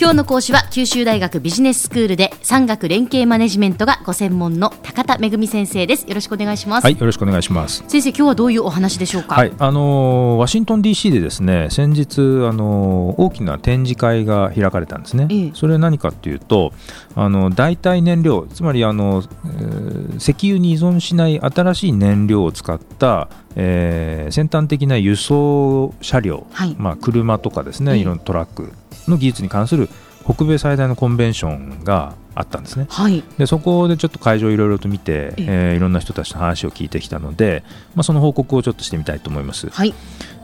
今日の講師は九州大学ビジネススクールで産学連携マネジメントがご専門の高田恵先生です。よろしくお願いします。はいよろしくお願いします。先生今日はどういうお話でしょうか？はいあのワシントン DC でですね先日あの大きな展示会が開かれたんですね、ええ、それは何かというとあの代替燃料つまりあの、えー、石油に依存しない新しい燃料を使ったえー、先端的な輸送車両、はい、まあ、車とかですね、いろんなトラックの技術に関する北米最大のコンベンションがあったんですね、はい、でそこでちょっと会場いろいろと見て、えー、いろんな人たちの話を聞いてきたので、まあ、その報告をちょっとしてみたいと思います、はい、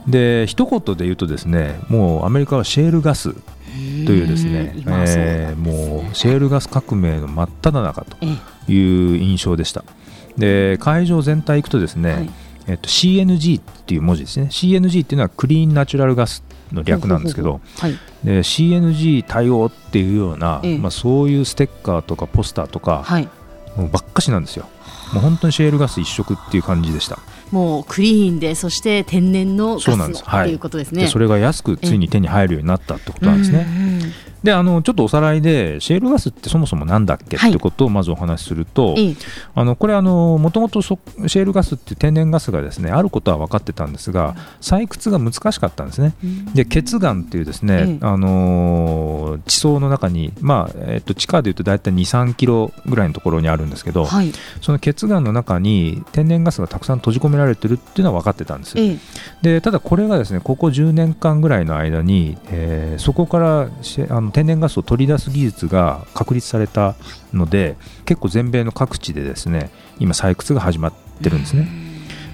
で一言で言うとですねもうアメリカはシェールガスというですね、えー、もうシェールガス革命の真っ只中という印象でした。で会場全体行くとですね、はいえっと、CNG っていう文字ですね CNG っていうのはクリーンナチュラルガスの略なんですけど、はい、で CNG 対応っていうような、ええ、まあ、そういうステッカーとかポスターとか、はい、もうばっかしなんですよ。もう本当にシェールガス一色っていう感じでした。もうクリーンでそして天然のガスのっていうことですね。それが安くついに手に入るようになったってことなんですね。であのちょっとおさらいでシェールガスってそもそもなんだっけ？ってことをまずお話しすると、はい、あのこれもともとシェールガスっていう天然ガスがですねあることは分かってたんですが採掘が難しかったんですね。で血岩っていうですね、あの地層の中に、まあえっと、地下でいうと大体2、3キロぐらいのところにあるんですけど、はい、その血岩の中に天然ガスがたくさん閉じ込められてるっていうのは分かってたんです。でただこれがですねここ10年間ぐらいの間に、えー、そこからあの天然ガスを取り出す技術が確立されたので結構全米の各地でですね今採掘が始まってるんですね。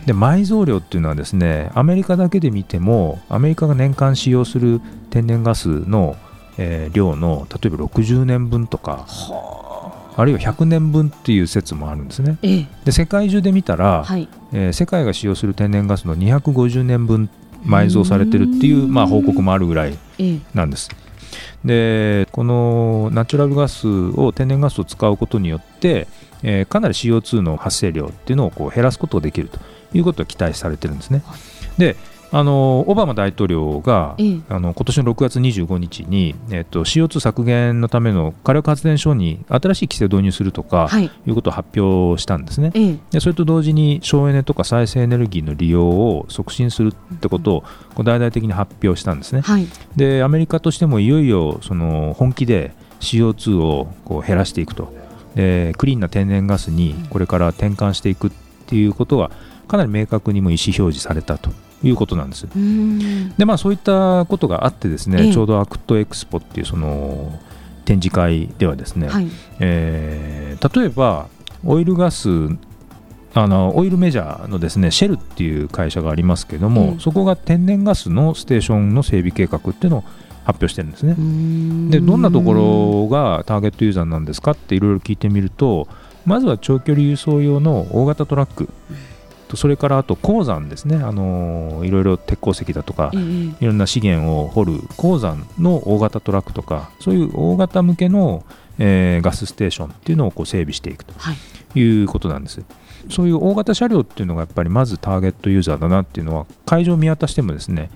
で埋蔵量っていうのはですねアメリカだけで見てもアメリカが年間使用する天然ガスの、えー、量の例えば60年分とかあるいは100年分っていう説もあるんですね。で世界中で見たら、はい、えー、世界が使用する天然ガスの250年分埋蔵されてるっていうまあ、報告もあるぐらいなんです。でこのナチュラルガスを天然ガスを使うことによって、えー、かなり CO2 の発生量っていうのをこう減らすことができるということが期待されてるんですね。であのオバマ大統領が、ええ、あの今年の6月25日に、えっと、CO2 削減のための火力発電所に新しい規制を導入するとか、はい、いうことを発表したんですね、え、でそれと同時に省エネとか再生エネルギーの利用を促進するってことを、うん、大々的に発表したんですね、はい、でアメリカとしてもいよいよその本気で CO2 をこう減らしていくと。でクリーンな天然ガスにこれから転換していくっていうことがかなり明確にも意思表示されたということなんです。でまあそういったことがあってですね、ええ、ちょうど ACT Expo っていうその展示会ではですね、はい、えー、例えばオイルガスあのオイルメジャーのですねシェルっていう会社がありますけども、そこが天然ガスのステーションの整備計画っていうのを発表してるんですね。でどんなところがターゲットユーザーなんですかっていろいろ聞いてみるとまずは長距離輸送用の大型トラックとそれからあと鉱山ですね、あのいろいろ鉄鉱石だとか、いろんな資源を掘る鉱山の大型トラックとかそういう大型向けの、えー、ガスステーションっていうのをこう整備していくとい。うことなんです。はい、そういう大型車両っていうのがやっぱりまずターゲットユーザーだなっていうのは会場を見渡してもですね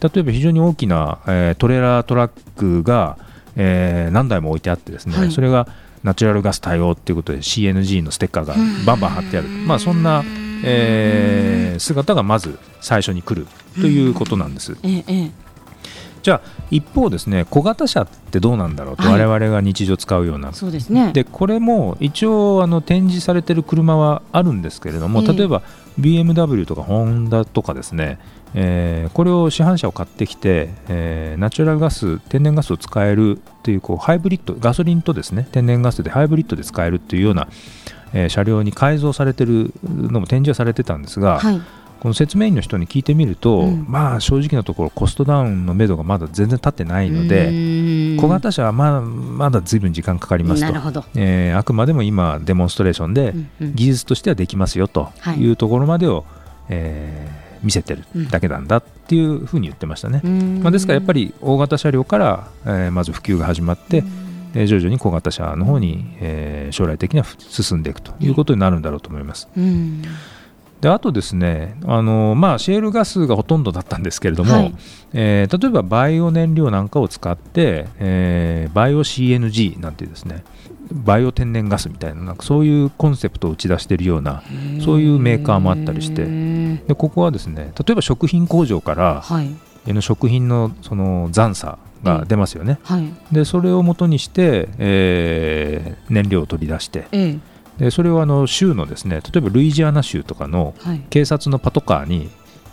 例えば非常に大きな、えー、トレーラートラックが、えー、何台も置いてあってですね、はい、それがナチュラルガス対応っていうことで CNG のステッカーがバンバン貼ってある、まあ、そんなえー、姿がまず最初に来るということなんです。ええじゃあ一方ですね小型車ってどうなんだろうと、我々が日常使うような。そうですね。でこれも一応あの展示されてる車はあるんですけれども、例えば BMW とかホンダとかですね、えー、これを市販車を買ってきて、えー、ナチュラルガス天然ガスを使えるというこうハイブリッドガソリンとですね天然ガスでハイブリッドで使えるというようなえー、車両に改造されてるのも展示はされてたんですが、はい、この説明員の人に聞いてみると、うん、まあ正直なところコストダウンのめどがまだ全然立ってないので小型車はまだまだずいぶん時間かかりますと、えー、あくまでも今デモンストレーションで技術としてはできますよとい。うところまでを、はい、えー、見せてるだけなんだっていうふうに言ってましたね、まあ、ですからやっぱり大型車両から、えー、まず普及が始まって、え徐々に小型車の方に、えー、将来的には進んでいくということになるんだろうと思います。であとですねあの、まあ、シェールガスがほとんどだったんですけれども、はい、えー、例えばバイオ燃料なんかを使って、えー、バイオ CNG なんてですねバイオ天然ガスみたいななんかそういうコンセプトを打ち出しているようなそういうメーカーもあったりして。でここはですね例えば食品工場から、はい、の食品のその残差が出ますよね、はい、でそれをもとにして、えー、燃料を取り出して、ええ。でそれをあの州のですね例えばルイジアナ州とかの警察のパトカーに、はい、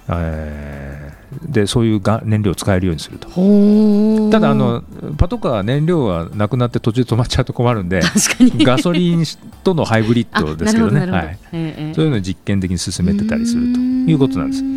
えー、でそういうが燃料を使えるようにすると。ただあのパトカー燃料がなくなって途中で止まっちゃうと困るんで ガソリンとのハイブリッドですけどね。はい、えー、そういうのを実験的に進めてたりするということなんです。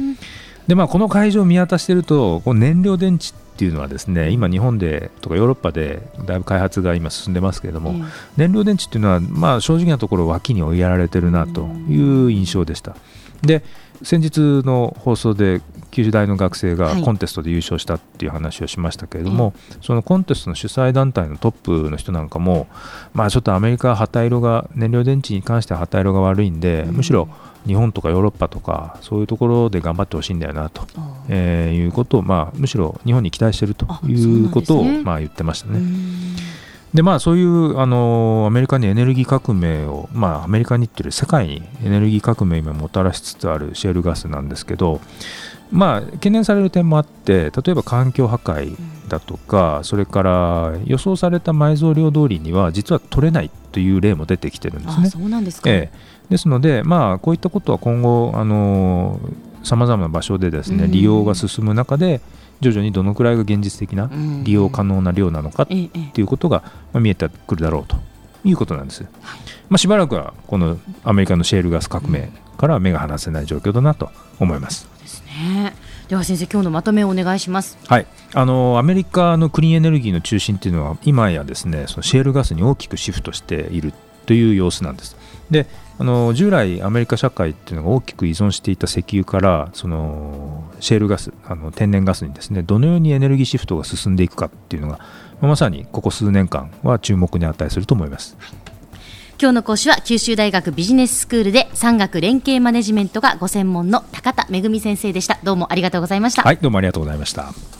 でまあ、この会場を見渡しているとこの燃料電池っていうのはですね今、日本でとかヨーロッパでだいぶ開発が今進んでますけれども、うん、燃料電池っていうのは、まあ、正直なところ脇に追いやられてるなという印象でした。で先日の放送で九州大の学生がコンテストで優勝したっていう話をしましたけれども、はい、そのコンテストの主催団体のトップの人なんかも、まあ、ちょっとアメリカは旗色が燃料電池に関しては旗色が悪いんで、むしろ日本とかヨーロッパとかそういうところで頑張ってほしいんだよなと、えー、いうことを、まあ、むしろ日本に期待しているということを、ね、まあ、言ってましたね。でまあ、そういうあのアメリカにエネルギー革命を、まあ、アメリカにっていう世界にエネルギー革命をもたらしつつあるシェールガスなんですけど、まあ、懸念される点もあって例えば環境破壊だとか、うん、それから予想された埋蔵量通りには実は取れないという例も出てきてるんですね。そうなんですか、ええ。ですので、まあ、こういったことは今後さまざまな場所でですね、利用が進む中で徐々にどのくらいが現実的な利用可能な量なのかっていうことが見えてくるだろうということなんです。まあ、しばらくはこのアメリカのシェールガス革命から目が離せない状況だなと思います。ですね。では先生今日のまとめをお願いします。はい。あのアメリカのクリーンエネルギーの中心っていうのは今やですねそのシェールガスに大きくシフトしているという様子なんです。であの従来アメリカ社会っていうのが大きく依存していた石油からそのシェールガスあの天然ガスにですねどのようにエネルギーシフトが進んでいくかっていうのがまさにここ数年間は注目に値すると思います。今日の講師は九州大学ビジネススクールで産学連携マネジメントがご専門の高田恵先生でしたどうもありがとうございましたはいどうもありがとうございました